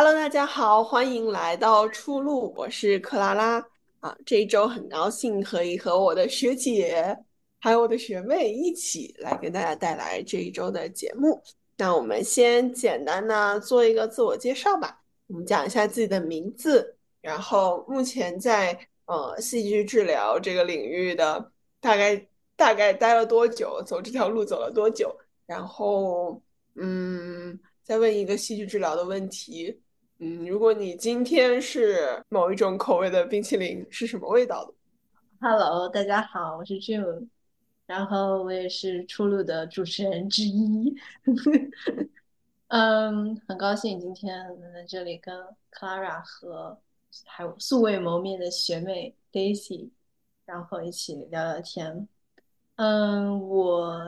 Hello，大家好，欢迎来到初路，我是克拉拉啊。这一周很高兴可以和我的学姐还有我的学妹一起来跟大家带来这一周的节目。那我们先简单的做一个自我介绍吧，我们讲一下自己的名字，然后目前在呃戏剧治疗这个领域的大概大概待了多久，走这条路走了多久，然后嗯。再问一个戏剧治疗的问题，嗯，如果你今天是某一种口味的冰淇淋，是什么味道的？Hello，大家好，我是 June，然后我也是初露的主持人之一。嗯，很高兴今天能在这里跟 Clara 和还有素未谋面的学妹 Daisy，然后一起聊聊天。嗯，我。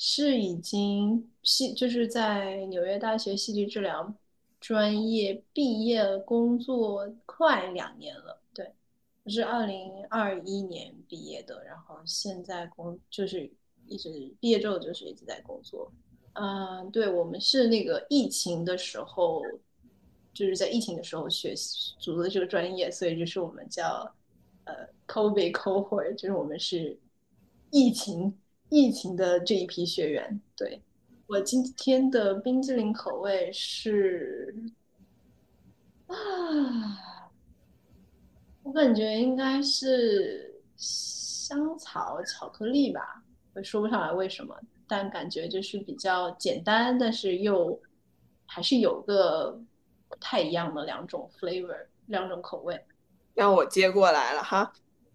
是已经戏就是在纽约大学戏剧治疗专业毕业工作快两年了，对，我是二零二一年毕业的，然后现在工就是一直毕业之后就是一直在工作。嗯，对我们是那个疫情的时候，就是在疫情的时候学习组的这个专业，所以就是我们叫呃 COVID cohort，就是我们是疫情。疫情的这一批学员，对我今天的冰激凌口味是啊，我感觉应该是香草巧克力吧，我说不上来为什么，但感觉就是比较简单，但是又还是有个不太一样的两种 flavor，两种口味。让我接过来了哈。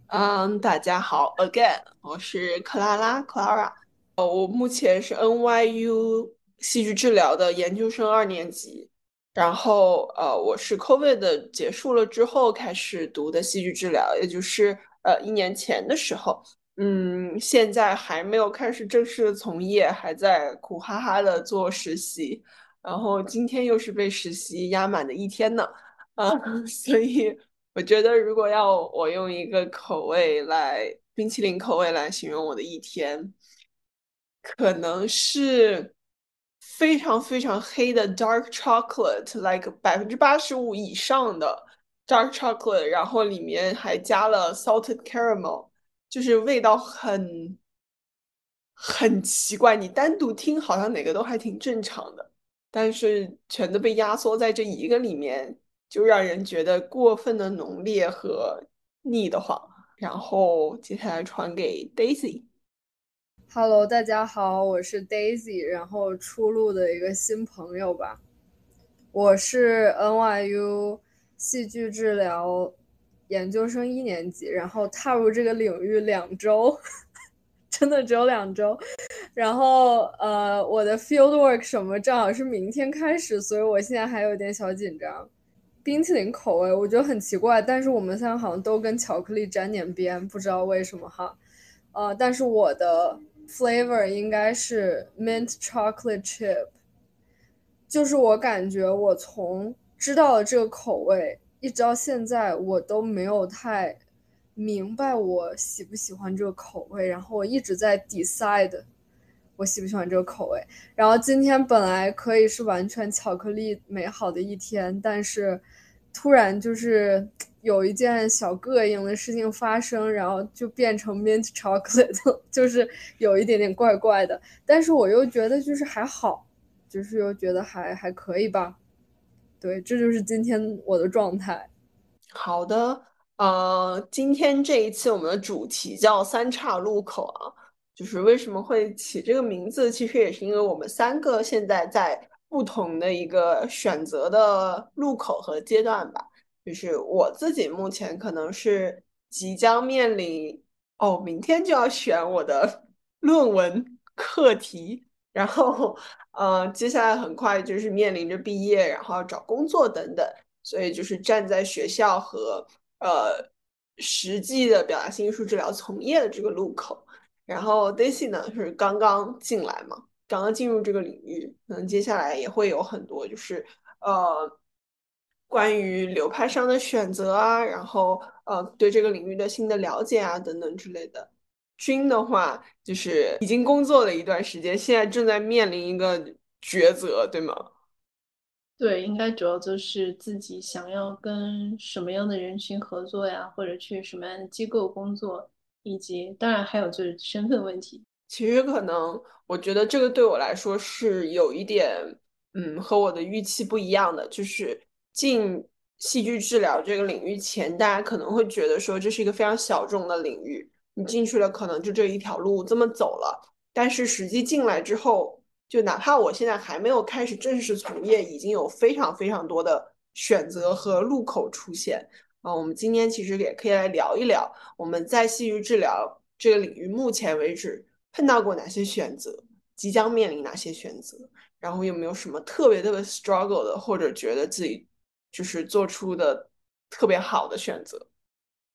嗯，大家好，again，我是克拉拉，Clara。呃，我目前是 NYU 戏剧治疗的研究生二年级。然后，呃，我是 COVID 结束了之后开始读的戏剧治疗，也就是呃一年前的时候。嗯，现在还没有开始正式的从业，还在苦哈哈的做实习。然后今天又是被实习压满的一天呢，啊，所以。我觉得，如果要我用一个口味来冰淇淋口味来形容我的一天，可能是非常非常黑的 dark chocolate，like 百分之八十五以上的 dark chocolate，然后里面还加了 salted caramel，就是味道很很奇怪。你单独听好像哪个都还挺正常的，但是全都被压缩在这一个里面。就让人觉得过分的浓烈和腻得慌。然后接下来传给 Daisy。Hello，大家好，我是 Daisy，然后初露的一个新朋友吧。我是 NYU 戏剧治疗研究生一年级，然后踏入这个领域两周，真的只有两周。然后呃，我的 field work 什么正好是明天开始，所以我现在还有点小紧张。冰淇淋口味我觉得很奇怪，但是我们三个好像都跟巧克力沾点边，不知道为什么哈。呃，但是我的 flavor 应该是 mint chocolate chip，就是我感觉我从知道了这个口味，一直到现在我都没有太明白我喜不喜欢这个口味，然后我一直在 decide。我喜不喜欢这个口味？然后今天本来可以是完全巧克力美好的一天，但是突然就是有一件小膈应的事情发生，然后就变成 mint chocolate，就是有一点点怪怪的。但是我又觉得就是还好，就是又觉得还还可以吧。对，这就是今天我的状态。好的，呃，今天这一期我们的主题叫三岔路口啊。就是为什么会起这个名字，其实也是因为我们三个现在在不同的一个选择的路口和阶段吧。就是我自己目前可能是即将面临哦，明天就要选我的 论文课题，然后呃，接下来很快就是面临着毕业，然后找工作等等，所以就是站在学校和呃实际的表达性艺术治疗从业的这个路口。然后 Daisy 呢是刚刚进来嘛，刚刚进入这个领域，可能接下来也会有很多就是呃关于流派上的选择啊，然后呃对这个领域的新的了解啊等等之类的。君的话就是已经工作了一段时间，现在正在面临一个抉择，对吗？对，应该主要就是自己想要跟什么样的人群合作呀，或者去什么样的机构工作，以及当然还有就是身份问题。其实可能我觉得这个对我来说是有一点，嗯，和我的预期不一样的。就是进戏剧治疗这个领域前，大家可能会觉得说这是一个非常小众的领域，你进去了可能就这一条路这么走了。但是实际进来之后，就哪怕我现在还没有开始正式从业，已经有非常非常多的选择和路口出现啊。我们今天其实也可以来聊一聊，我们在戏剧治疗这个领域目前为止碰到过哪些选择，即将面临哪些选择，然后有没有什么特别特别 struggle 的，或者觉得自己就是做出的特别好的选择。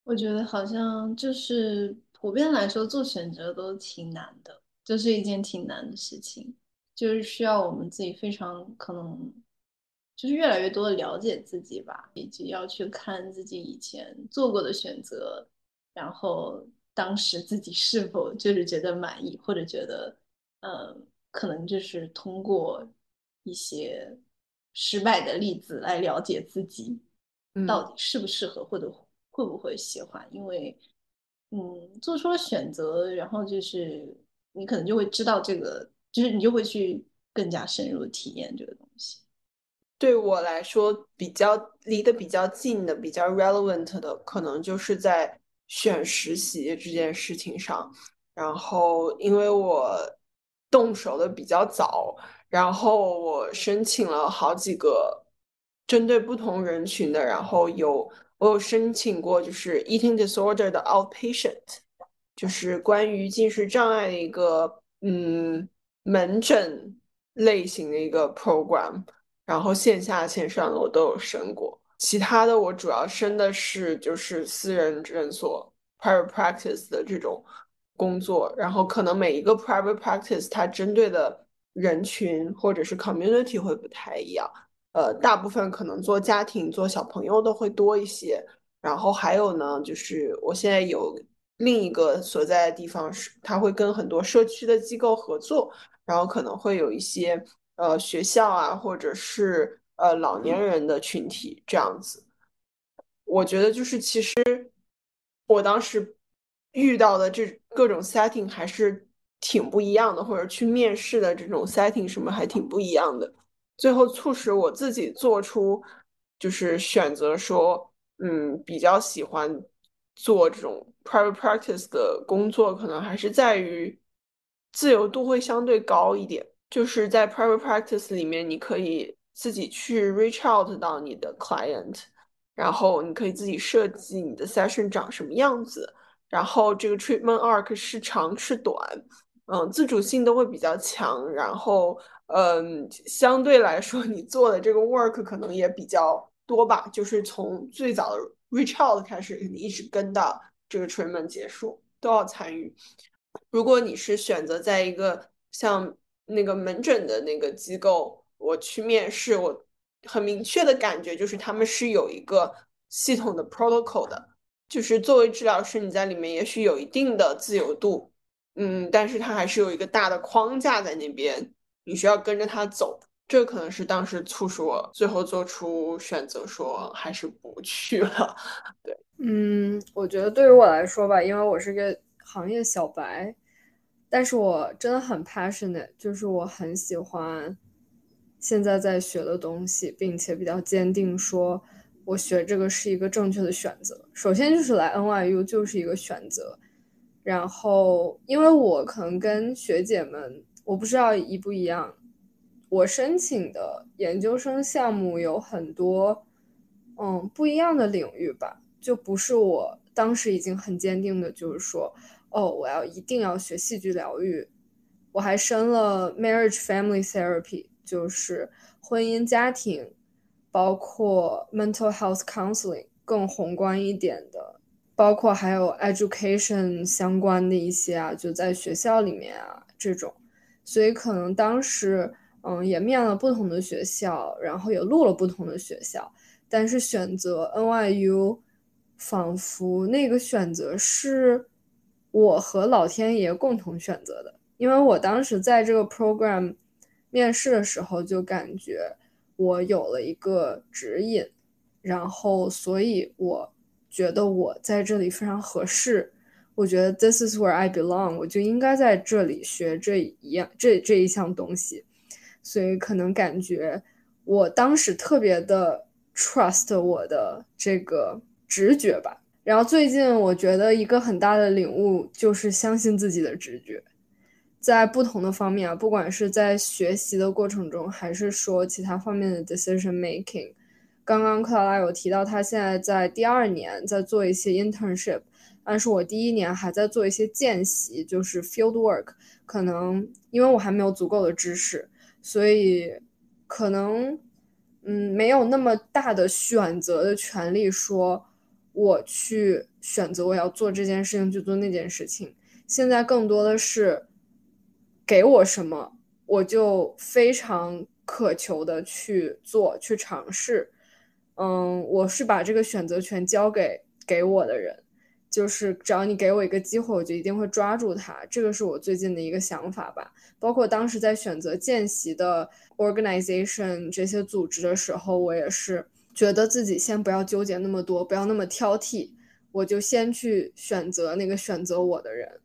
我觉得好像就是普遍来说做选择都挺难的，就是一件挺难的事情。就是需要我们自己非常可能，就是越来越多的了解自己吧，以及要去看自己以前做过的选择，然后当时自己是否就是觉得满意，或者觉得，呃，可能就是通过一些失败的例子来了解自己到底适不适合，或者会不会喜欢。因为，嗯，做出了选择，然后就是你可能就会知道这个。就是你就会去更加深入体验这个东西。对我来说，比较离得比较近的、比较 relevant 的，可能就是在选实习这件事情上。然后，因为我动手的比较早，然后我申请了好几个针对不同人群的。然后有我有申请过，就是 eating disorder 的 outpatient，就是关于进食障碍的一个嗯。门诊类型的一个 program，然后线下线上的我都有申过，其他的我主要申的是就是私人诊所 private practice 的这种工作，然后可能每一个 private practice 它针对的人群或者是 community 会不太一样，呃，大部分可能做家庭做小朋友的会多一些，然后还有呢，就是我现在有另一个所在的地方是，他会跟很多社区的机构合作。然后可能会有一些呃学校啊，或者是呃老年人的群体这样子。我觉得就是其实我当时遇到的这各种 setting 还是挺不一样的，或者去面试的这种 setting 什么还挺不一样的。最后促使我自己做出就是选择说，嗯，比较喜欢做这种 private practice 的工作，可能还是在于。自由度会相对高一点，就是在 private practice 里面，你可以自己去 reach out 到你的 client，然后你可以自己设计你的 session 长什么样子，然后这个 treatment arc 是长是短，嗯，自主性都会比较强，然后嗯，相对来说你做的这个 work 可能也比较多吧，就是从最早的 reach out 开始，你一直跟到这个 treatment 结束都要参与。如果你是选择在一个像那个门诊的那个机构，我去面试，我很明确的感觉就是他们是有一个系统的 protocol 的，就是作为治疗师，你在里面也许有一定的自由度，嗯，但是他还是有一个大的框架在那边，你需要跟着他走。这可能是当时促使我最后做出选择，说还是不去了。对，嗯，我觉得对于我来说吧，因为我是个。行业小白，但是我真的很 passionate，就是我很喜欢现在在学的东西，并且比较坚定，说我学这个是一个正确的选择。首先就是来 NYU 就是一个选择，然后因为我可能跟学姐们，我不知道一不一样，我申请的研究生项目有很多，嗯，不一样的领域吧，就不是我当时已经很坚定的，就是说。哦，我要一定要学戏剧疗愈，我还申了 marriage family therapy，就是婚姻家庭，包括 mental health counseling，更宏观一点的，包括还有 education 相关的一些啊，就在学校里面啊这种，所以可能当时嗯也面了不同的学校，然后也录了不同的学校，但是选择 NYU，仿佛那个选择是。我和老天爷共同选择的，因为我当时在这个 program 面试的时候就感觉，我有了一个指引，然后所以我觉得我在这里非常合适。我觉得 this is where I belong，我就应该在这里学这一样这这一项东西。所以可能感觉我当时特别的 trust 我的这个直觉吧。然后最近我觉得一个很大的领悟就是相信自己的直觉。在不同的方面啊，不管是在学习的过程中，还是说其他方面的 decision making，刚刚克劳拉有提到，他现在在第二年在做一些 internship，但是我第一年还在做一些见习，就是 field work。可能因为我还没有足够的知识，所以可能嗯没有那么大的选择的权利，说我去选择我要做这件事情，去做那件事情。现在更多的是。给我什么，我就非常渴求的去做、去尝试。嗯，我是把这个选择权交给给我的人，就是只要你给我一个机会，我就一定会抓住它。这个是我最近的一个想法吧。包括当时在选择见习的 organization 这些组织的时候，我也是觉得自己先不要纠结那么多，不要那么挑剔，我就先去选择那个选择我的人。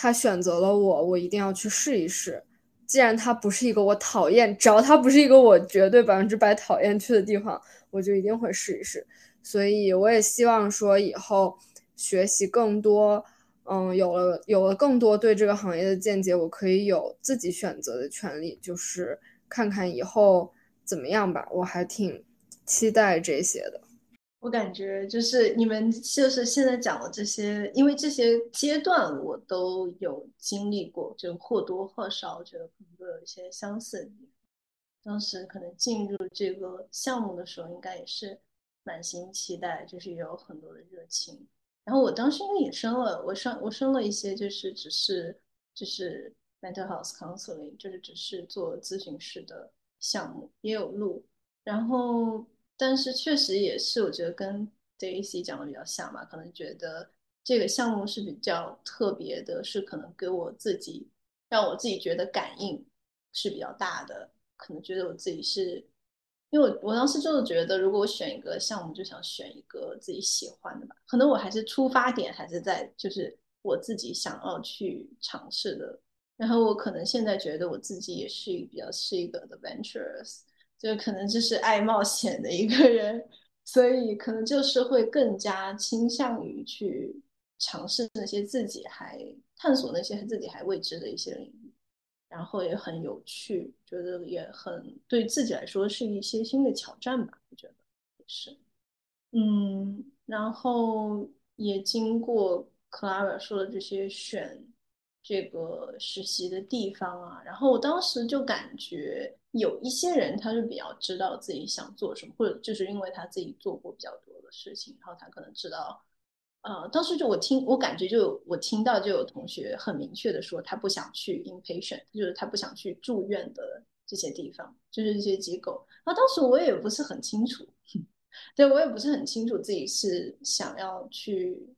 他选择了我，我一定要去试一试。既然他不是一个我讨厌，只要他不是一个我绝对百分之百讨厌去的地方，我就一定会试一试。所以我也希望说以后学习更多，嗯，有了有了更多对这个行业的见解，我可以有自己选择的权利，就是看看以后怎么样吧。我还挺期待这些的。我感觉就是你们就是现在讲的这些，因为这些阶段我都有经历过，就或多或少觉得可能都有一些相似的地方。当时可能进入这个项目的时候，应该也是满心期待，就是有很多的热情。然后我当时因为也升了，我升我升了一些，就是只是就是 mental health counseling，就是只是做咨询师的项目，也有录，然后。但是确实也是，我觉得跟 Daisy 讲的比较像嘛，可能觉得这个项目是比较特别的，是可能给我自己让我自己觉得感应是比较大的，可能觉得我自己是，因为我我当时就是觉得，如果我选一个项目，就想选一个自己喜欢的吧，可能我还是出发点还是在就是我自己想要去尝试的，然后我可能现在觉得我自己也是一个比较是一个 adventurous。就可能就是爱冒险的一个人，所以可能就是会更加倾向于去尝试那些自己还探索那些自己还未知的一些领域，然后也很有趣，觉得也很对自己来说是一些新的挑战吧，我觉得也是，嗯，然后也经过 Clara 说的这些选这个实习的地方啊，然后我当时就感觉。有一些人他是比较知道自己想做什么，或者就是因为他自己做过比较多的事情，然后他可能知道，呃，当时就我听我感觉就我听到就有同学很明确的说他不想去 inpatient，就是他不想去住院的这些地方，就是这些机构。然后当时我也不是很清楚，对我也不是很清楚自己是想要去，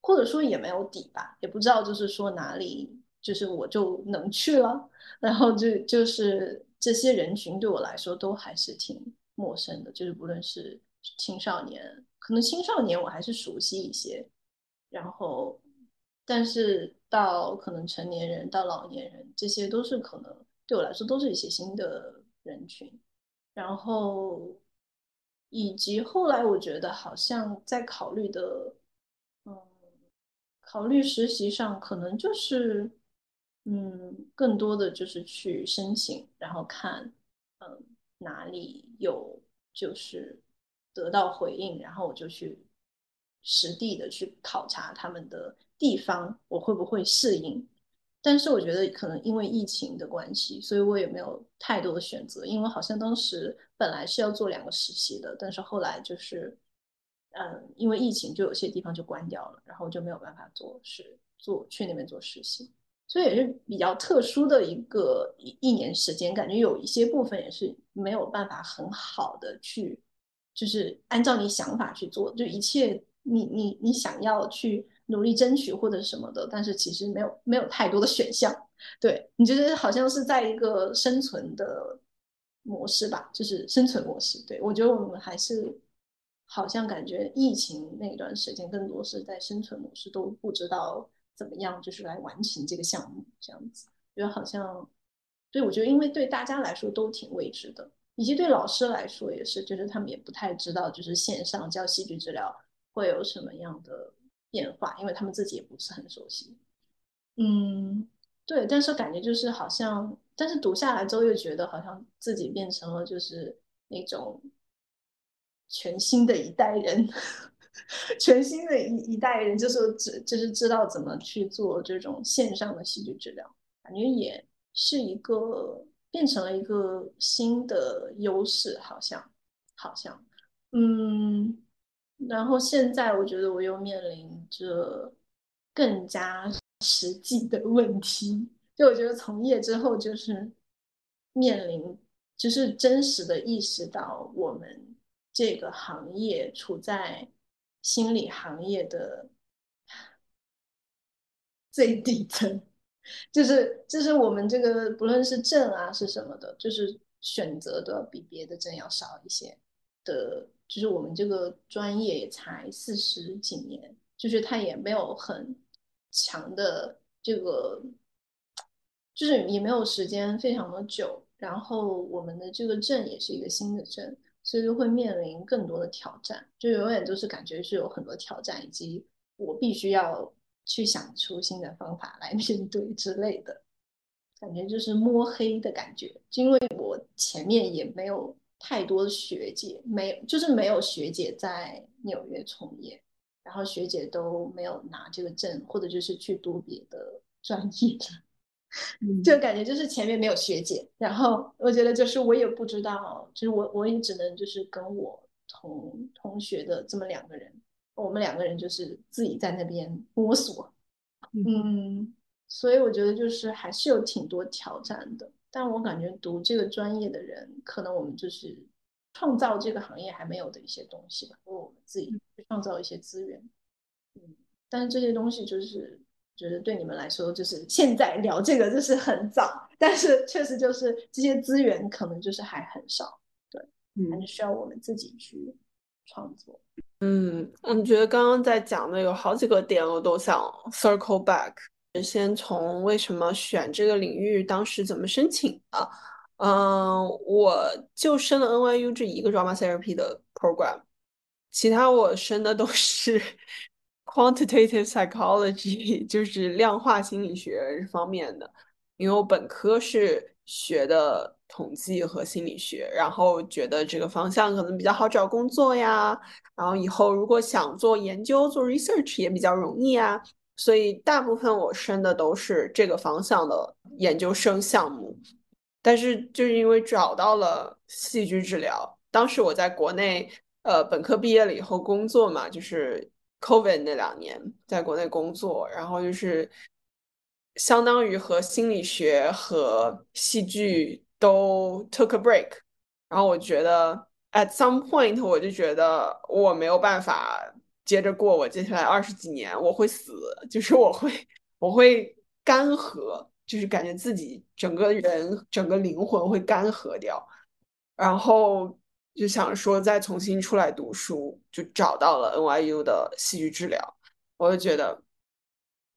或者说也没有底吧，也不知道就是说哪里就是我就能去了，然后就就是。这些人群对我来说都还是挺陌生的，就是不论是青少年，可能青少年我还是熟悉一些，然后，但是到可能成年人到老年人，这些都是可能对我来说都是一些新的人群，然后，以及后来我觉得好像在考虑的，嗯，考虑实习上可能就是。嗯，更多的就是去申请，然后看，嗯，哪里有就是得到回应，然后我就去实地的去考察他们的地方，我会不会适应？但是我觉得可能因为疫情的关系，所以我也没有太多的选择，因为好像当时本来是要做两个实习的，但是后来就是，嗯，因为疫情，就有些地方就关掉了，然后就没有办法做是做去那边做实习。所以也是比较特殊的一个一一年时间，感觉有一些部分也是没有办法很好的去，就是按照你想法去做，就一切你你你想要去努力争取或者什么的，但是其实没有没有太多的选项，对你就是好像是在一个生存的模式吧，就是生存模式。对我觉得我们还是好像感觉疫情那段时间更多是在生存模式，都不知道怎么样就是来完成这个项目这样子。觉得好像，对我觉得因为对大家来说都挺未知的，以及对老师来说也是，就是他们也不太知道就是线上教戏剧治疗会有什么样的变化，因为他们自己也不是很熟悉。嗯，对，但是感觉就是好像。但是读下来之后，又觉得好像自己变成了就是那种全新的一代人，全新的一一代人，就是知就是知道怎么去做这种线上的戏剧治疗，感觉也是一个变成了一个新的优势，好像好像，嗯，然后现在我觉得我又面临着更加实际的问题。就我觉得从业之后，就是面临，就是真实的意识到我们这个行业处在心理行业的最底层，就是就是我们这个不论是证啊是什么的，就是选择都要比别的证要少一些的，就是我们这个专业也才四十几年，就是它也没有很强的这个。就是也没有时间非常的久，然后我们的这个证也是一个新的证，所以就会面临更多的挑战，就永远都是感觉是有很多挑战，以及我必须要去想出新的方法来 面对之类的，感觉就是摸黑的感觉，就因为我前面也没有太多的学姐，没有就是没有学姐在纽约从业，然后学姐都没有拿这个证，或者就是去读别的专业的。就感觉就是前面没有学姐，然后我觉得就是我也不知道，就是我我也只能就是跟我同同学的这么两个人，我们两个人就是自己在那边摸索，嗯，所以我觉得就是还是有挺多挑战的，但我感觉读这个专业的人，可能我们就是创造这个行业还没有的一些东西吧，为我们自己去创造一些资源，嗯，但是这些东西就是。觉得对你们来说，就是现在聊这个就是很早，但是确实就是这些资源可能就是还很少，对，还是需要我们自己去创作。嗯，我觉得刚刚在讲的有好几个点，我都想 circle back。先从为什么选这个领域，当时怎么申请的？嗯，我就申了 NYU 这一个 drama therapy 的 program，其他我申的都是。Quantitative psychology 就是量化心理学方面的，因为我本科是学的统计和心理学，然后觉得这个方向可能比较好找工作呀，然后以后如果想做研究做 research 也比较容易啊，所以大部分我申的都是这个方向的研究生项目，但是就是因为找到了戏剧治疗，当时我在国内呃本科毕业了以后工作嘛，就是。Covid 那两年在国内工作，然后就是相当于和心理学和戏剧都 took a break。然后我觉得 at some point 我就觉得我没有办法接着过我接下来二十几年，我会死，就是我会我会干涸，就是感觉自己整个人整个灵魂会干涸掉，然后。就想说再重新出来读书，就找到了 NYU 的戏剧治疗，我就觉得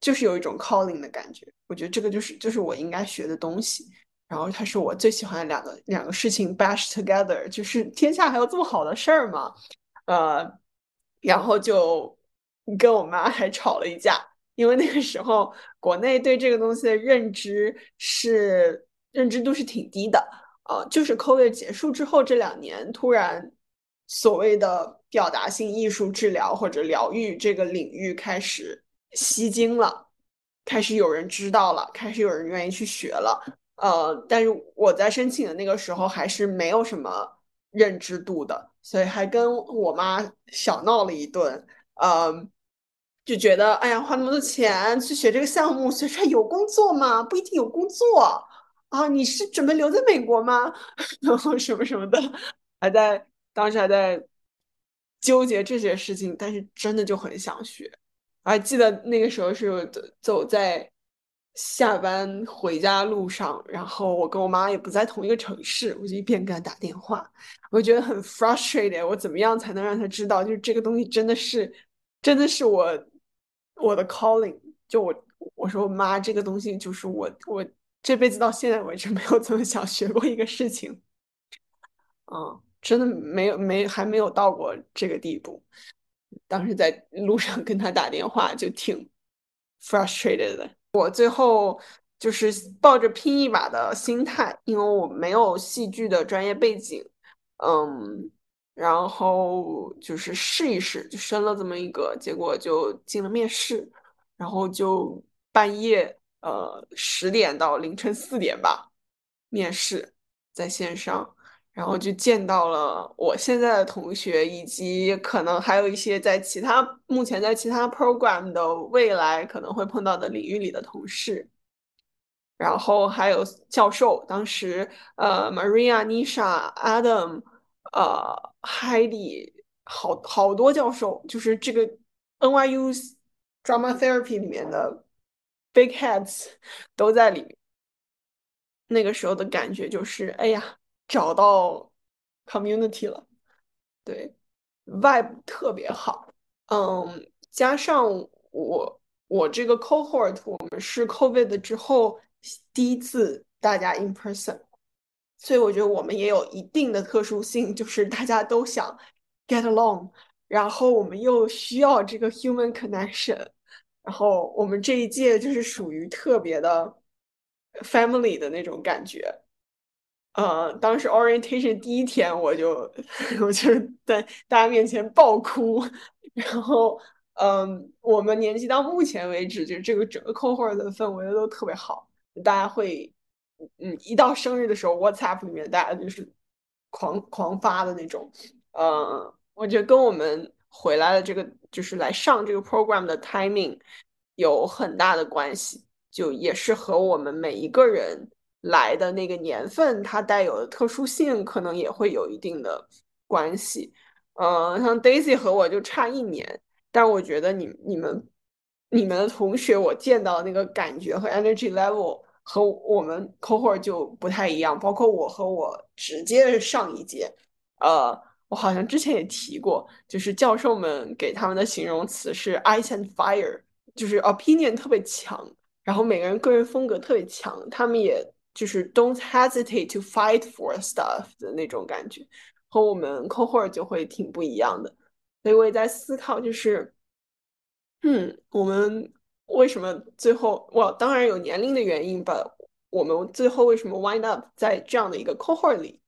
就是有一种 calling 的感觉。我觉得这个就是就是我应该学的东西，然后它是我最喜欢的两个两个事情 bash together，就是天下还有这么好的事儿吗？呃，然后就跟我妈还吵了一架，因为那个时候国内对这个东西的认知是认知度是挺低的。呃，就是 COVID 结束之后这两年，突然所谓的表达性艺术治疗或者疗愈这个领域开始吸睛了，开始有人知道了，开始有人愿意去学了。呃，但是我在申请的那个时候还是没有什么认知度的，所以还跟我妈小闹了一顿。呃，就觉得哎呀，花那么多钱去学这个项目，学出来有工作吗？不一定有工作。啊，你是准备留在美国吗？然后什么什么的，还在当时还在纠结这些事情，但是真的就很想学。还记得那个时候是走在下班回家路上，然后我跟我妈也不在同一个城市，我就一边给她打电话，我觉得很 frustrated。我怎么样才能让她知道，就是这个东西真的是，真的是我我的 calling。就我我说妈，这个东西就是我我这辈子到现在为止没有这么想学过一个事情，嗯，真的没有没还没有到过这个地步。当时在路上跟他打电话就挺 frustrated 的。我最后就是抱着拼一把的心态，因为我没有戏剧的专业背景，嗯，然后就是试一试，就申了这么一个，结果就进了面试，然后就半夜呃十点到凌晨四点吧，面试在线上。然后就见到了我现在的同学，以及可能还有一些在其他目前在其他 program 的未来可能会碰到的领域里的同事，然后还有教授，当时呃 Maria、Nisha、Adam、呃 Heidi，好好多教授，就是这个 NYU Drama Therapy 里面的 big heads 都在里面。那个时候的感觉就是，哎呀。找到 community 了，对，vibe 特别好，嗯，加上我我这个 cohort，我们是 covid 之后第一次大家 in person，所以我觉得我们也有一定的特殊性，就是大家都想 get along，然后我们又需要这个 human connection，然后我们这一届就是属于特别的 family 的那种感觉。呃，当时 orientation 第一天，我就 我就是在大家面前爆哭，然后，嗯，我们年级到目前为止，就是这个整个 cohort 的氛围都特别好，大家会，嗯，一到生日的时候，WhatsApp 里面大家就是狂狂发的那种，嗯，我觉得跟我们回来的这个就是来上这个 program 的 timing 有很大的关系，就也是和我们每一个人。来的那个年份，它带有的特殊性可能也会有一定的关系。嗯，像 Daisy 和我就差一年，但我觉得你、你们、你们的同学，我见到那个感觉和 energy level 和我们 cohort 就不太一样。包括我和我直接上一届，呃，我好像之前也提过，就是教授们给他们的形容词是 ice and fire，就是 opinion 特别强，然后每个人个人风格特别强，他们也。就是 don't hesitate to fight for stuff 的那种感觉，和我们 cohort 就会挺不一样的。所以我也在思考，就是，嗯，我们为什么最后，我当然有年龄的原因吧。我们最后为什么 wind up 在这样的一个 cohort 里？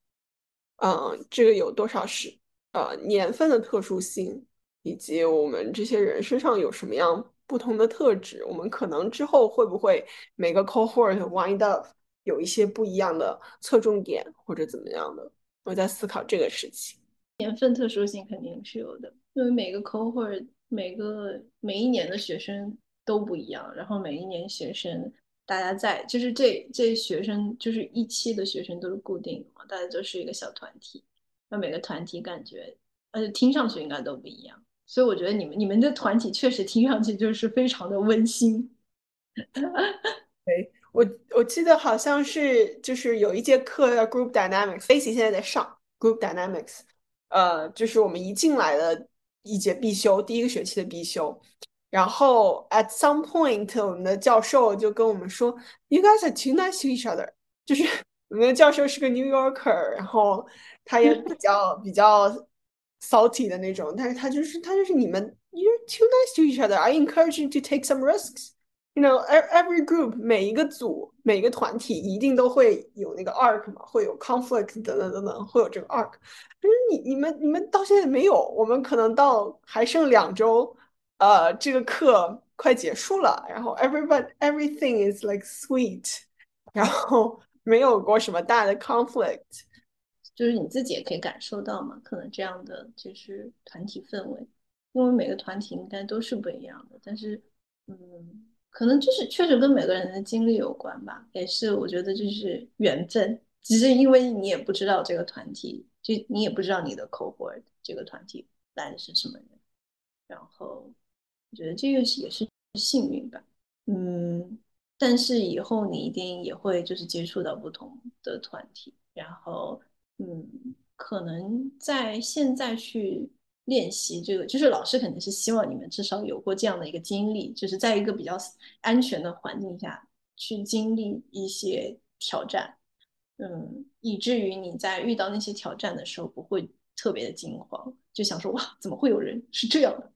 嗯，这个有多少是呃年份的特殊性，以及我们这些人身上有什么样不同的特质？我们可能之后会不会每个 cohort wind up？有一些不一样的侧重点或者怎么样的，我在思考这个事情。年份特殊性肯定是有的，因为每个 cohort 每个每一年的学生都不一样，然后每一年学生大家在就是这这学生就是一期的学生都是固定的嘛，大家都是一个小团体，那每个团体感觉而且听上去应该都不一样，所以我觉得你们你们的团体确实听上去就是非常的温馨。对。我我记得好像是就是有一节课叫 Group Dynamics，Facy 现在在上 Group Dynamics，呃，就是我们一进来的一节必修，第一个学期的必修。然后 at some point，我们的教授就跟我们说，You guys are too nice to each other。就是我们的教授是个 New Yorker，然后他也比较比较 salty 的那种，但是他就是他就是你们，You're too nice to each other。I encourage you to take some risks。You know, every group 每一个组每个团体一定都会有那个 arc 嘛，会有 conflict 等等等等，会有这个 arc。可是你你们你们到现在没有，我们可能到还剩两周， 呃，这个课快结束了，然后 everybody everything is like sweet，然后 没有过什么大的 conflict，就是你自己也可以感受到嘛，可能这样的就是团体氛围，因为每个团体应该都是不一样的，但是嗯。可能就是确实跟每个人的经历有关吧，也是我觉得就是缘分。只是因为你也不知道这个团体，就你也不知道你的 cohort 这个团体来的是什么人，然后我觉得这个也是幸运吧。嗯，但是以后你一定也会就是接触到不同的团体，然后嗯，可能在现在去练习这个，就是老师肯定是希望你们至少有过这样的一个经历，就是在一个比较安全的环境下去经历一些挑战，嗯，以至于你在遇到那些挑战的时候不会特别的惊慌，就想说哇，怎么会有人是这样的？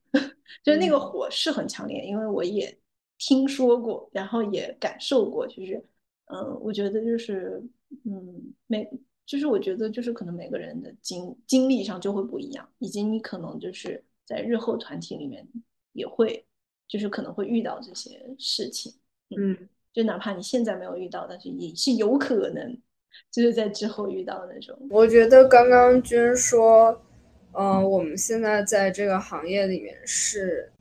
就是那个火是很强烈，因为我也。听说过，然后也感受过，就是，嗯，我觉得就是，嗯，每，就是我觉得就是可能每个人的经经历上就会不一样，以及你可能就是在日后团体里面也会，就是可能会遇到这些事情，嗯，就哪怕你现在没有遇到，但是也是有可能，就是在之后遇到那种。我觉得刚刚君说，嗯，我们现在在这个行业里面是。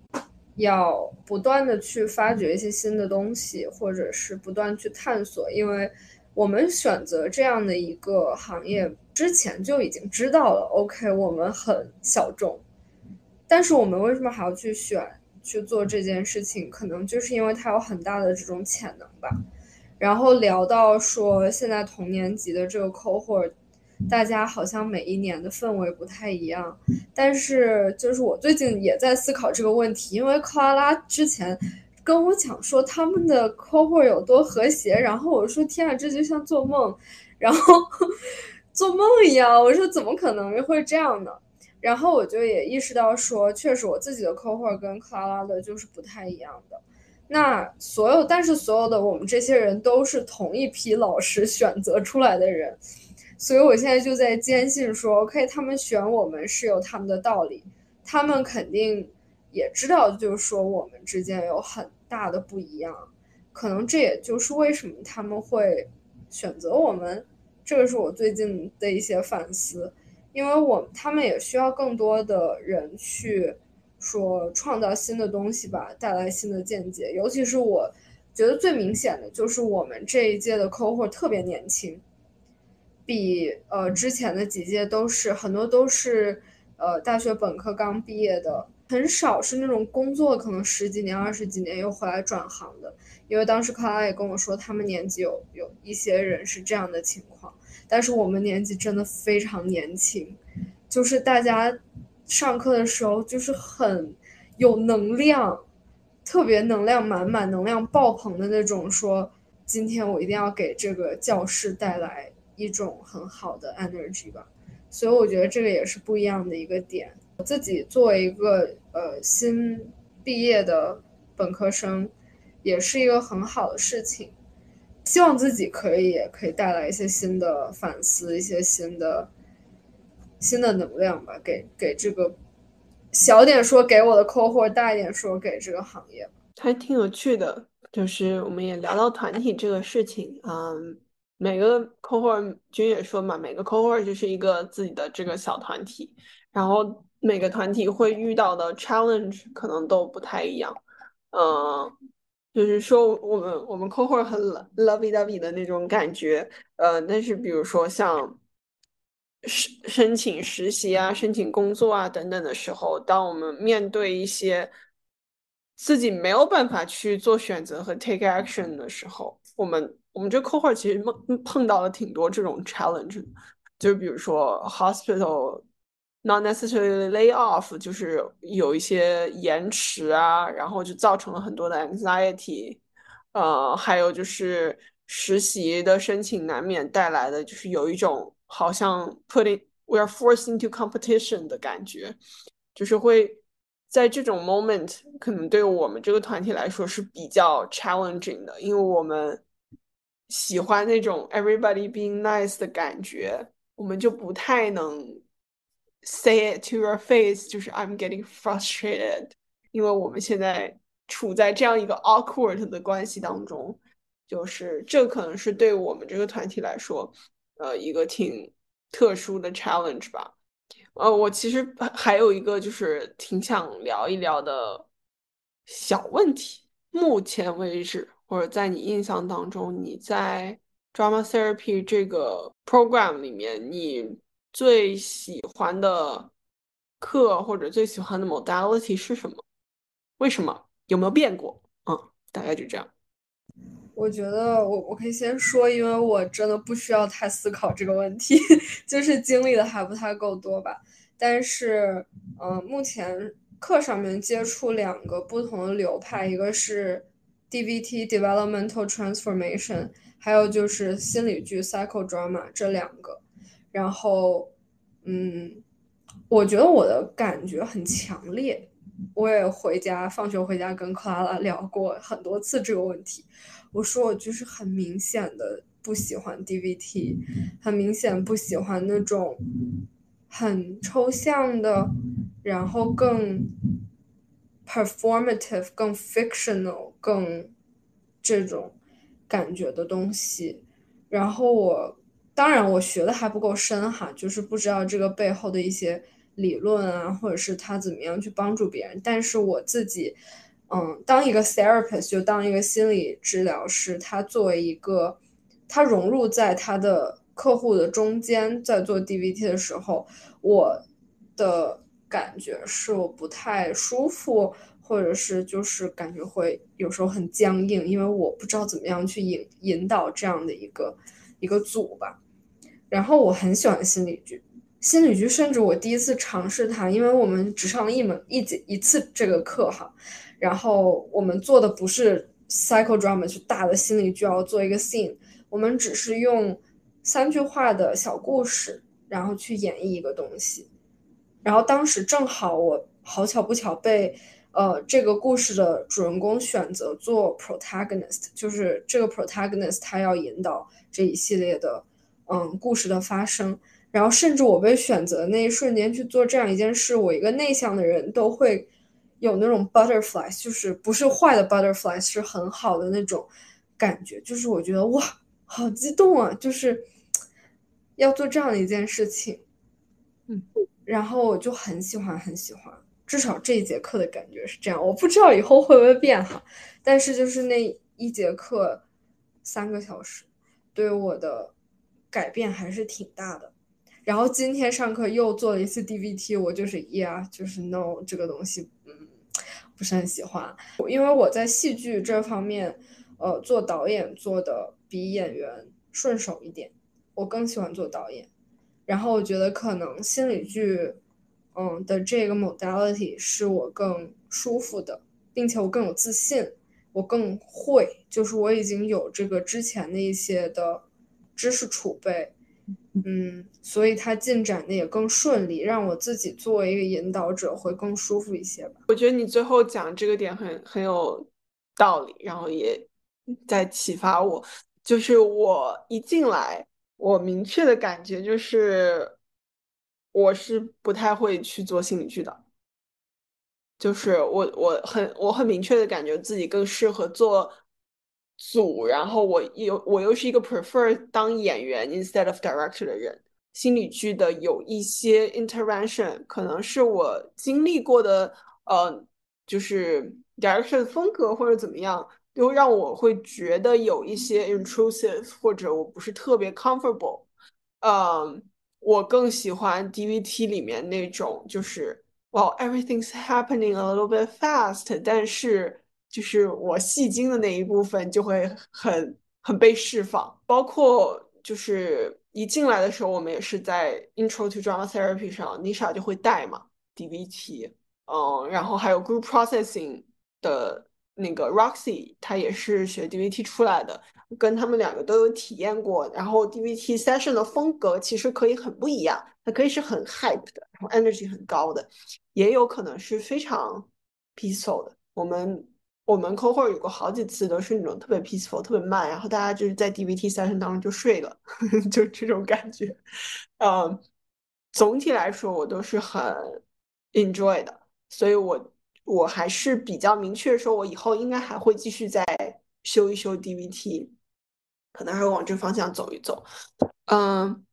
要不断的去发掘一些新的东西，或者是不断去探索，因为我们选择这样的一个行业之前就已经知道了，OK，我们很小众，但是我们为什么还要去选去做这件事情？可能就是因为它有很大的这种潜能吧。然后聊到说，现在同年级的这个 cohort。大家好像每一年的氛围不太一样，但是就是我最近也在思考这个问题，因为克拉拉之前跟我讲说他们的 cohort 有多和谐，然后我说天啊，这就像做梦，然后做梦一样，我说怎么可能会这样呢？然后我就也意识到说，确实我自己的 cohort 跟克拉拉的就是不太一样的。那所有，但是所有的我们这些人都是同一批老师选择出来的人。所以，我现在就在坚信说，OK，他们选我们是有他们的道理，他们肯定也知道，就是说我们之间有很大的不一样，可能这也就是为什么他们会选择我们。这个是我最近的一些反思，因为我他们也需要更多的人去说创造新的东西吧，带来新的见解。尤其是我觉得最明显的就是我们这一届的 cohort 特别年轻。比呃之前的几届都是很多都是呃大学本科刚毕业的，很少是那种工作可能十几年二十几年又回来转行的。因为当时克拉也跟我说，他们年级有有一些人是这样的情况，但是我们年级真的非常年轻，就是大家上课的时候就是很有能量，特别能量满满、能量爆棚的那种，说今天我一定要给这个教室带来。一种很好的 energy 吧，所以我觉得这个也是不一样的一个点。我自己作为一个呃新毕业的本科生，也是一个很好的事情。希望自己可以也可以带来一些新的反思，一些新的新的能量吧，给给这个小点说给我的客户，大一点说给这个行业。还挺有趣的，就是我们也聊到团体这个事情，嗯。每个 cohort 君也说嘛，每个 cohort 就是一个自己的这个小团体，然后每个团体会遇到的 challenge 可能都不太一样。嗯，就是说我们我们 cohort 很 lovey dovey 的那种感觉，呃，但是比如说像申申请实习啊、申请工作啊等等的时候，当我们面对一些自己没有办法去做选择和 take action 的时候，我们。我们这 cohort 其实碰碰到了挺多这种 challenge，就比如说 hospital not necessarily lay off，就是有一些延迟啊，然后就造成了很多的 anxiety，呃，还有就是实习的申请难免带来的就是有一种好像 putting we are forced into competition 的感觉，就是会在这种 moment 可能对我们这个团体来说是比较 challenging 的，因为我们。喜欢那种 everybody being nice 的感觉，我们就不太能 say it to your face，就是 I'm getting frustrated，因为我们现在处在这样一个 awkward 的关系当中，就是这可能是对我们这个团体来说，呃，一个挺特殊的 challenge 吧。呃，我其实还有一个就是挺想聊一聊的小问题，目前为止。或者在你印象当中，你在 drama therapy 这个 program 里面，你最喜欢的课或者最喜欢的 modality 是什么？为什么？有没有变过？嗯，大概就这样。我觉得我我可以先说，因为我真的不需要太思考这个问题，就是经历的还不太够多吧。但是，嗯，目前课上面接触两个不同的流派，一个是 DVT Developmental Transformation，还有就是心理剧 Psychodrama 这两个。然后，嗯，我觉得我的感觉很强烈。我也回家放学回家跟克拉拉聊过很多次这个问题。我说我就是很明显的不喜欢 DVT，很明显不喜欢那种很抽象的，然后更 performative、更 fictional、更这种感觉的东西。然后我当然我学的还不够深哈，就是不知道这个背后的一些。理论啊，或者是他怎么样去帮助别人，但是我自己，嗯，当一个 therapist 就当一个心理治疗师，他作为一个，他融入在他的客户的中间，在做 DVT 的时候，我的感觉是我不太舒服，或者是就是感觉会有时候很僵硬，因为我不知道怎么样去引引导这样的一个一个组吧。然后我很喜欢心理剧。心理剧，甚至我第一次尝试它，因为我们只上了一门一节一次这个课哈，然后我们做的不是 psychodrama，就大的心理剧要做一个 scene，我们只是用三句话的小故事，然后去演绎一个东西，然后当时正好我好巧不巧被呃这个故事的主人公选择做 protagonist，就是这个 protagonist 他要引导这一系列的嗯故事的发生。然后，甚至我被选择那一瞬间去做这样一件事，我一个内向的人都会有那种 butterflies，就是不是坏的 butterflies，是很好的那种感觉。就是我觉得哇，好激动啊！就是要做这样的一件事情，嗯，然后我就很喜欢，很喜欢。至少这一节课的感觉是这样，我不知道以后会不会变哈。但是就是那一节课三个小时，对我的改变还是挺大的。然后今天上课又做了一次 DVT，我就是呀，就是 no 这个东西，嗯，不是很喜欢。因为我在戏剧这方面，呃，做导演做的比演员顺手一点，我更喜欢做导演。然后我觉得可能心理剧，嗯的这个 modality 是我更舒服的，并且我更有自信，我更会，就是我已经有这个之前的一些的知识储备。嗯，所以它进展的也更顺利，让我自己作为一个引导者会更舒服一些吧。我觉得你最后讲这个点很很有道理，然后也在启发我。就是我一进来，我明确的感觉就是，我是不太会去做心理剧的。就是我我很我很明确的感觉自己更适合做。组，然后我又我又是一个 prefer 当演员 instead of director 的人。心理剧的有一些 intervention，可能是我经历过的，呃，就是 director 的风格或者怎么样，又让我会觉得有一些 intrusive，或者我不是特别 comfortable。嗯，我更喜欢 DVT 里面那种，就是 well everything's happening a little bit fast，但是。就是我戏精的那一部分就会很很被释放，包括就是一进来的时候，我们也是在 Intro to Drama Therapy 上，Nisha 就会带嘛 DVT，嗯，然后还有 Group Processing 的那个 Roxy，他也是学 DVT 出来的，跟他们两个都有体验过。然后 DVT session 的风格其实可以很不一样，它可以是很 hype 的，然后 energy 很高的，也有可能是非常 peaceful 的。我们。我们 cohort 有过好几次都是那种特别 peaceful、特别慢，然后大家就是在 DVT session 当中就睡了，就这种感觉。嗯，总体来说我都是很 enjoy 的，所以我我还是比较明确说，我以后应该还会继续再修一修 DVT，可能还会往这方向走一走。嗯，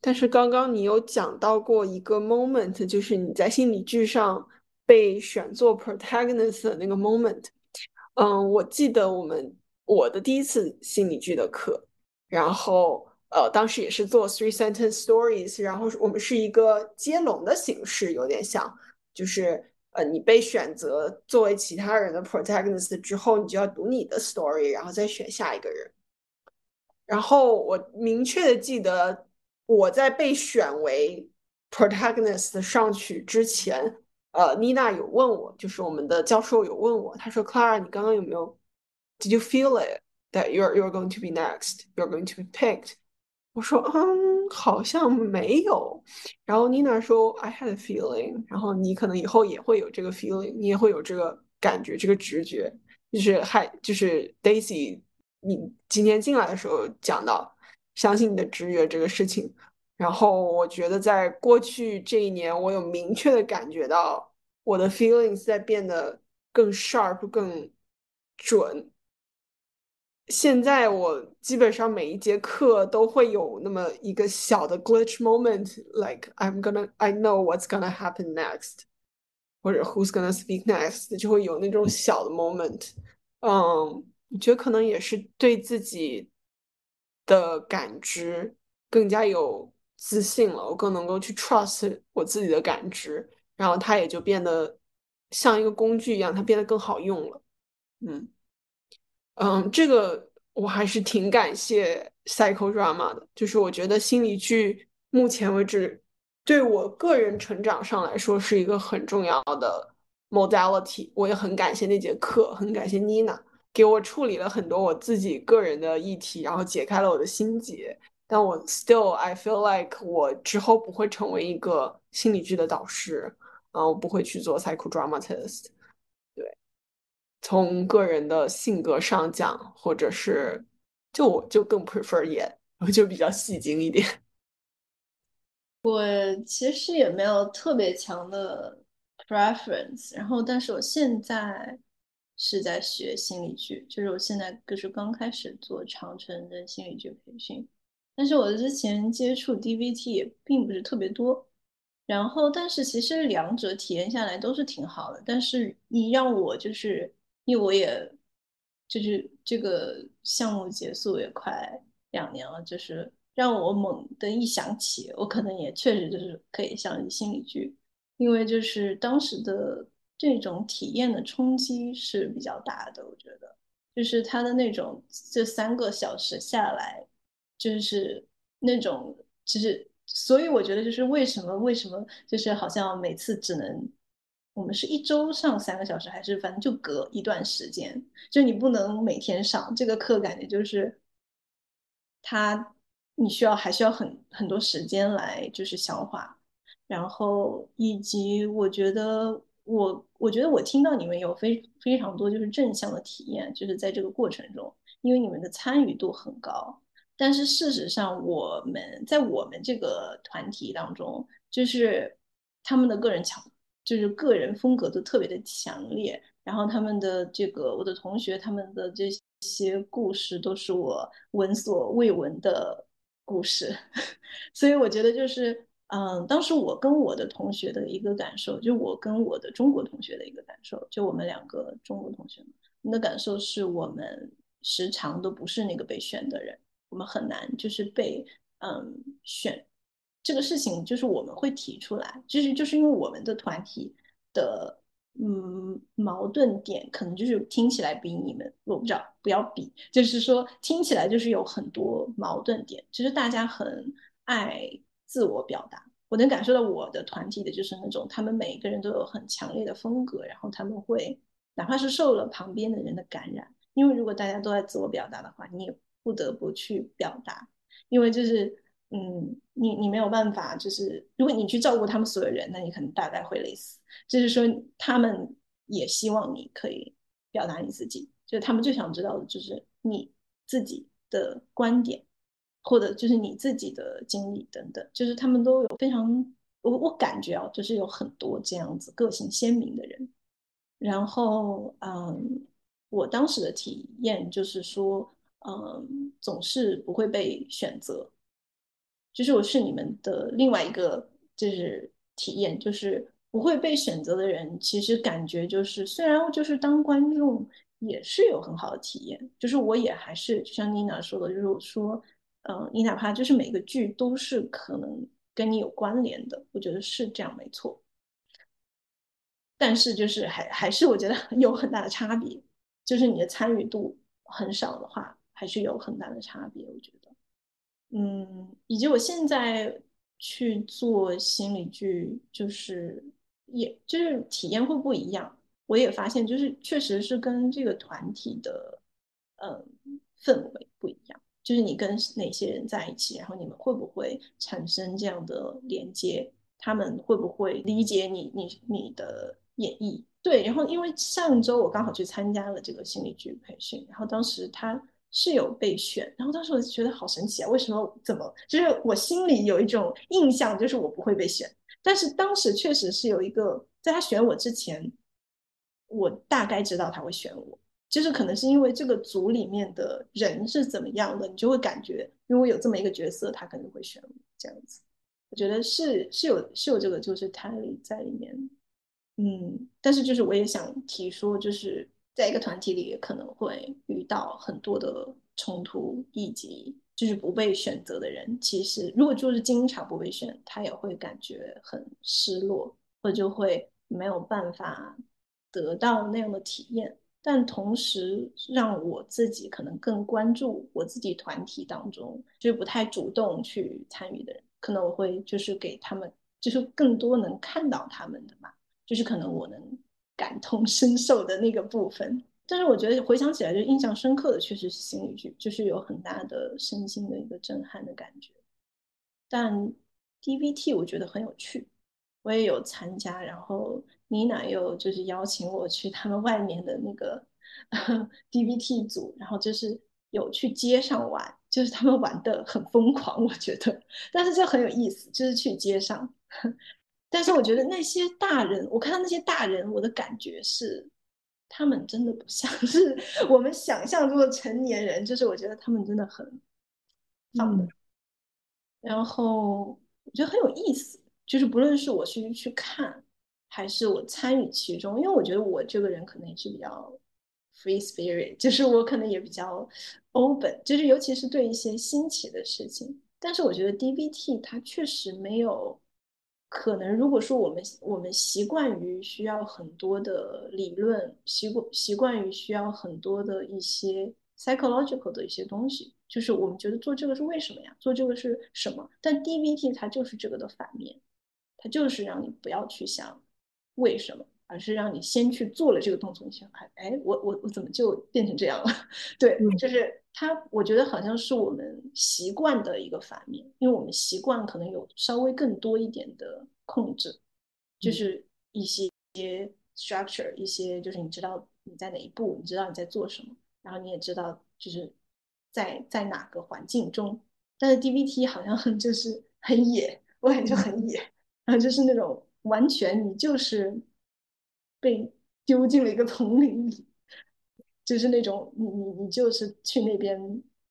但是刚刚你有讲到过一个 moment，就是你在心理剧上。被选做 protagonist 的那个 moment，嗯，我记得我们我的第一次心理剧的课，然后呃，当时也是做 three sentence stories，然后我们是一个接龙的形式，有点像，就是呃，你被选择作为其他人的 protagonist 之后，你就要读你的 story，然后再选下一个人。然后我明确的记得，我在被选为 protagonist 上去之前，呃，妮娜有问我，就是我们的教授有问我，他说：“Clara，你刚刚有没有？Did you feel it that you're you're going to be next? You're going to be picked？” 我说：“嗯，好像没有。”然后妮娜说：“I had a feeling。”然后你可能以后也会有这个 feeling，你也会有这个感觉，这个直觉，就是还就是 Daisy。你今天进来的时候讲到相信你的直觉这个事情，然后我觉得在过去这一年，我有明确的感觉到我的 feelings 在变得更 sharp、更准。现在我基本上每一节课都会有那么一个小的 glitch moment，like I'm gonna I know what's gonna happen next，或者 who's gonna speak next，就会有那种小的 moment，嗯。我觉得可能也是对自己的感知更加有自信了，我更能够去 trust 我自己的感知，然后它也就变得像一个工具一样，它变得更好用了。嗯嗯，这个我还是挺感谢 psychodrama 的，就是我觉得心理剧目前为止对我个人成长上来说是一个很重要的 modality。我也很感谢那节课，很感谢 Nina。给我处理了很多我自己个人的议题，然后解开了我的心结。但我 still I feel like 我之后不会成为一个心理剧的导师，啊，我不会去做 psychodramatist。从个人的性格上讲，或者是就我就更 prefer 演，我就比较戏精一点。我其实也没有特别强的 preference，然后但是我现在。是在学心理剧，就是我现在就是刚开始做长城的心理剧培训，但是我之前接触 DVT 也并不是特别多，然后但是其实两者体验下来都是挺好的，但是你让我就是因为我也就是这个项目结束也快两年了，就是让我猛的一想起，我可能也确实就是可以想心理剧，因为就是当时的。这种体验的冲击是比较大的，我觉得，就是他的那种这三个小时下来，就是那种，就是，所以我觉得就是为什么为什么就是好像每次只能，我们是一周上三个小时，还是反正就隔一段时间，就你不能每天上这个课，感觉就是他你需要还需要很很多时间来就是消化，然后以及我觉得。我我觉得我听到你们有非非常多就是正向的体验，就是在这个过程中，因为你们的参与度很高。但是事实上，我们在我们这个团体当中，就是他们的个人强，就是个人风格都特别的强烈。然后他们的这个我的同学，他们的这些故事都是我闻所未闻的故事，所以我觉得就是。嗯，当时我跟我的同学的一个感受，就我跟我的中国同学的一个感受，就我们两个中国同学，我们的感受是我们时常都不是那个被选的人，我们很难就是被嗯选这个事情，就是我们会提出来，就是就是因为我们的团体的嗯矛盾点，可能就是听起来比你们我不知道不要比，就是说听起来就是有很多矛盾点，其实大家很爱。自我表达，我能感受到我的团体的就是那种，他们每一个人都有很强烈的风格，然后他们会哪怕是受了旁边的人的感染，因为如果大家都在自我表达的话，你也不得不去表达，因为就是嗯，你你没有办法，就是如果你去照顾他们所有人，那你可能大概会累死。就是说，他们也希望你可以表达你自己，就是他们最想知道的就是你自己的观点。或者就是你自己的经历等等，就是他们都有非常，我我感觉啊，就是有很多这样子个性鲜明的人。然后，嗯，我当时的体验就是说，嗯，总是不会被选择。就是我是你们的另外一个就是体验，就是不会被选择的人，其实感觉就是虽然就是当观众也是有很好的体验，就是我也还是就像妮娜说的，就是说。嗯，你哪怕就是每个剧都是可能跟你有关联的，我觉得是这样没错。但是就是还还是我觉得有很大的差别，就是你的参与度很少的话，还是有很大的差别。我觉得，嗯，以及我现在去做心理剧，就是也就是体验会不一样。我也发现，就是确实是跟这个团体的嗯氛围不一样。就是你跟哪些人在一起，然后你们会不会产生这样的连接？他们会不会理解你、你、你的演绎？对，然后因为上周我刚好去参加了这个心理剧培训，然后当时他是有被选，然后当时我就觉得好神奇啊！为什么？怎么？就是我心里有一种印象，就是我不会被选，但是当时确实是有一个，在他选我之前，我大概知道他会选我。就是可能是因为这个组里面的人是怎么样的，你就会感觉，因为有这么一个角色，他肯定会选我这样子。我觉得是是有是有这个就是态力在里面，嗯，但是就是我也想提说，就是在一个团体里可能会遇到很多的冲突，以及就是不被选择的人，其实如果就是经常不被选，他也会感觉很失落，或者就会没有办法得到那样的体验。但同时，让我自己可能更关注我自己团体当中，就是不太主动去参与的人，可能我会就是给他们，就是更多能看到他们的嘛，就是可能我能感同身受的那个部分。但是我觉得回想起来，就印象深刻的确实是心理剧，就是有很大的身心的一个震撼的感觉。但 DVT 我觉得很有趣，我也有参加，然后。妮娜又就是邀请我去他们外面的那个 DVT 组，然后就是有去街上玩，就是他们玩的很疯狂，我觉得，但是就很有意思，就是去街上。但是我觉得那些大人，我看到那些大人，我的感觉是，他们真的不像 是我们想象中的成年人，就是我觉得他们真的很放的。然后我觉得很有意思，就是不论是我去去看。还是我参与其中，因为我觉得我这个人可能也是比较 free spirit，就是我可能也比较 open，就是尤其是对一些新奇的事情。但是我觉得 DVT 它确实没有可能，如果说我们我们习惯于需要很多的理论，习惯习惯于需要很多的一些 psychological 的一些东西，就是我们觉得做这个是为什么呀？做这个是什么？但 DBT 它就是这个的反面，它就是让你不要去想。为什么？而是让你先去做了这个动作，你想，哎，哎，我我我怎么就变成这样了？对，就是它，我觉得好像是我们习惯的一个反面，因为我们习惯可能有稍微更多一点的控制，就是一些 structure，一些就是你知道你在哪一步，你知道你在做什么，然后你也知道就是在在哪个环境中。但是 DVT 好像就是很野，我感觉很野，然后就是那种。完全，你就是被丢进了一个丛林里，就是那种你你你就是去那边，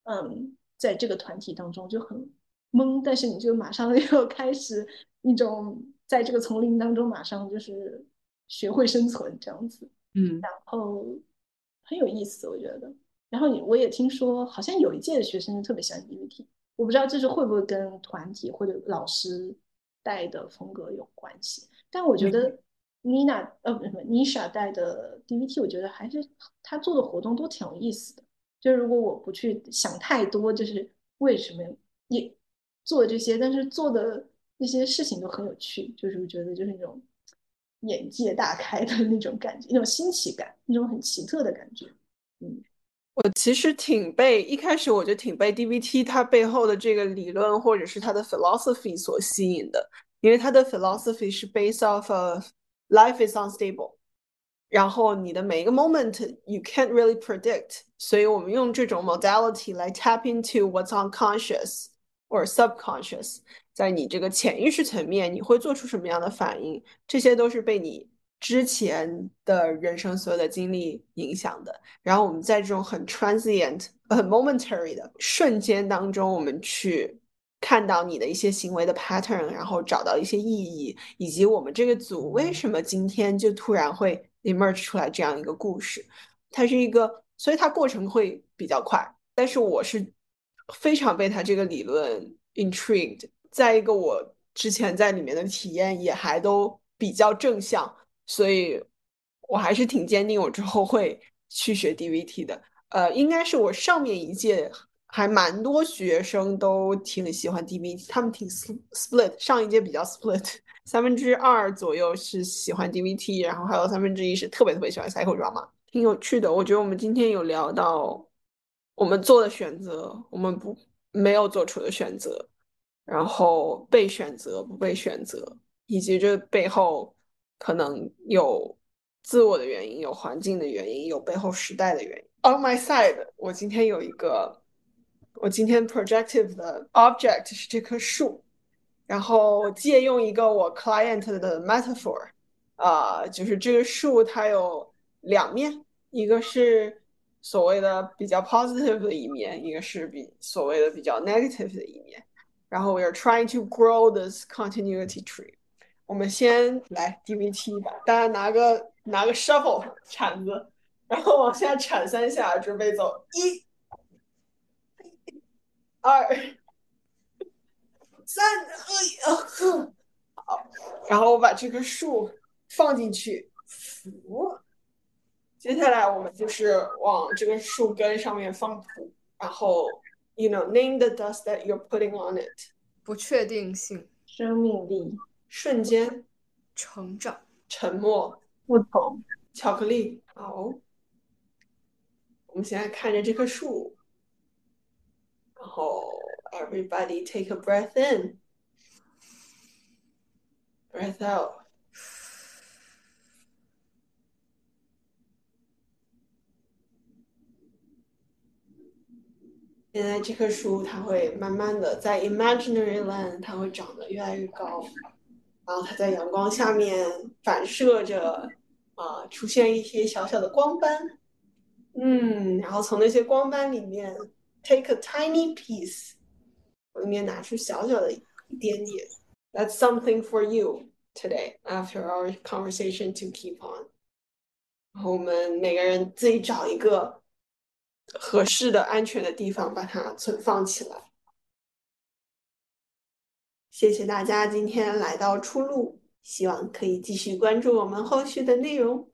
嗯，在这个团体当中就很懵，但是你就马上 又开始一种在这个丛林当中马上就是学会生存这样子，嗯，然后很有意思，我觉得。然后你我也听说，好像有一届的学生特别喜欢 DVT，我不知道这是会不会跟团体或者老师。带的风格有关系，但我觉得 Nina 呃不是 Nisha 带的 DVT，我觉得还是他做的活动都挺有意思的。就如果我不去想太多，就是为什么也做这些，但是做的那些事情都很有趣，就是我觉得就是那种眼界大开的那种感觉，那种新奇感，那种很奇特的感觉，嗯。我其实挺被一开始我就挺被 DVT 它背后的这个理论或者是它的 philosophy 所吸引的，因为它的 philosophy 是 based off of life is unstable，然后你的每一个 moment you can't really predict，所以我们用这种 modality 来 tap into what's unconscious or subconscious，在你这个潜意识层面你会做出什么样的反应，这些都是被你。之前的人生所有的经历影响的，然后我们在这种很 transient、很 momentary 的瞬间当中，我们去看到你的一些行为的 pattern，然后找到一些意义，以及我们这个组为什么今天就突然会 emerge 出来这样一个故事。它是一个，所以它过程会比较快，但是我是非常被它这个理论 intrigued。再一个，我之前在里面的体验也还都比较正向。所以我还是挺坚定我之后会去学 DVT 的。呃，应该是我上面一届还蛮多学生都挺喜欢 DVT，他们挺 split，上一届比较 split，三分之二左右是喜欢 DVT，然后还有三分之一是特别特别喜欢 cycle drama，挺有趣的。我觉得我们今天有聊到我们做的选择，我们不没有做出的选择，然后被选择不被选择，以及这背后可能有自我的原因，有环境的原因，有背后时代的原因。On my side，我今天有一个，我今天 projective 的 object 是这棵树，然后借用一个我 client 的 metaphor，啊，就是这个树它有两面，一个是所谓的比较 positive 的一面，一个是比所谓的比较 negative 的一面，然后 we are trying to grow this continuity tree。我们先来 DVT 吧，大家拿个拿个 shovel 铲子。然后往下铲三下，准备走，一、二、三，哎呀，好，然后我把这棵树放进去，扶。接下来我们就是往这个树根上面放土，然后，you know, name the dust that you're putting on it。不确定性，生命力，瞬间，成长，沉默，不同，巧克力，好。我们现在看着这棵树，然后 everybody take a breath in, breath out。现在这棵树它会慢慢的在 imaginary land，它会长得越来越高，然后它在阳光下面反射着，啊，出现一些小小的光斑。嗯，然后从那些光斑里面 take a tiny piece，里面拿出小小的一点点。That's something for you today after our conversation to keep on。然后我们每个人自己找一个合适的、安全的地方，把它存放起来。谢谢大家今天来到出路，希望可以继续关注我们后续的内容。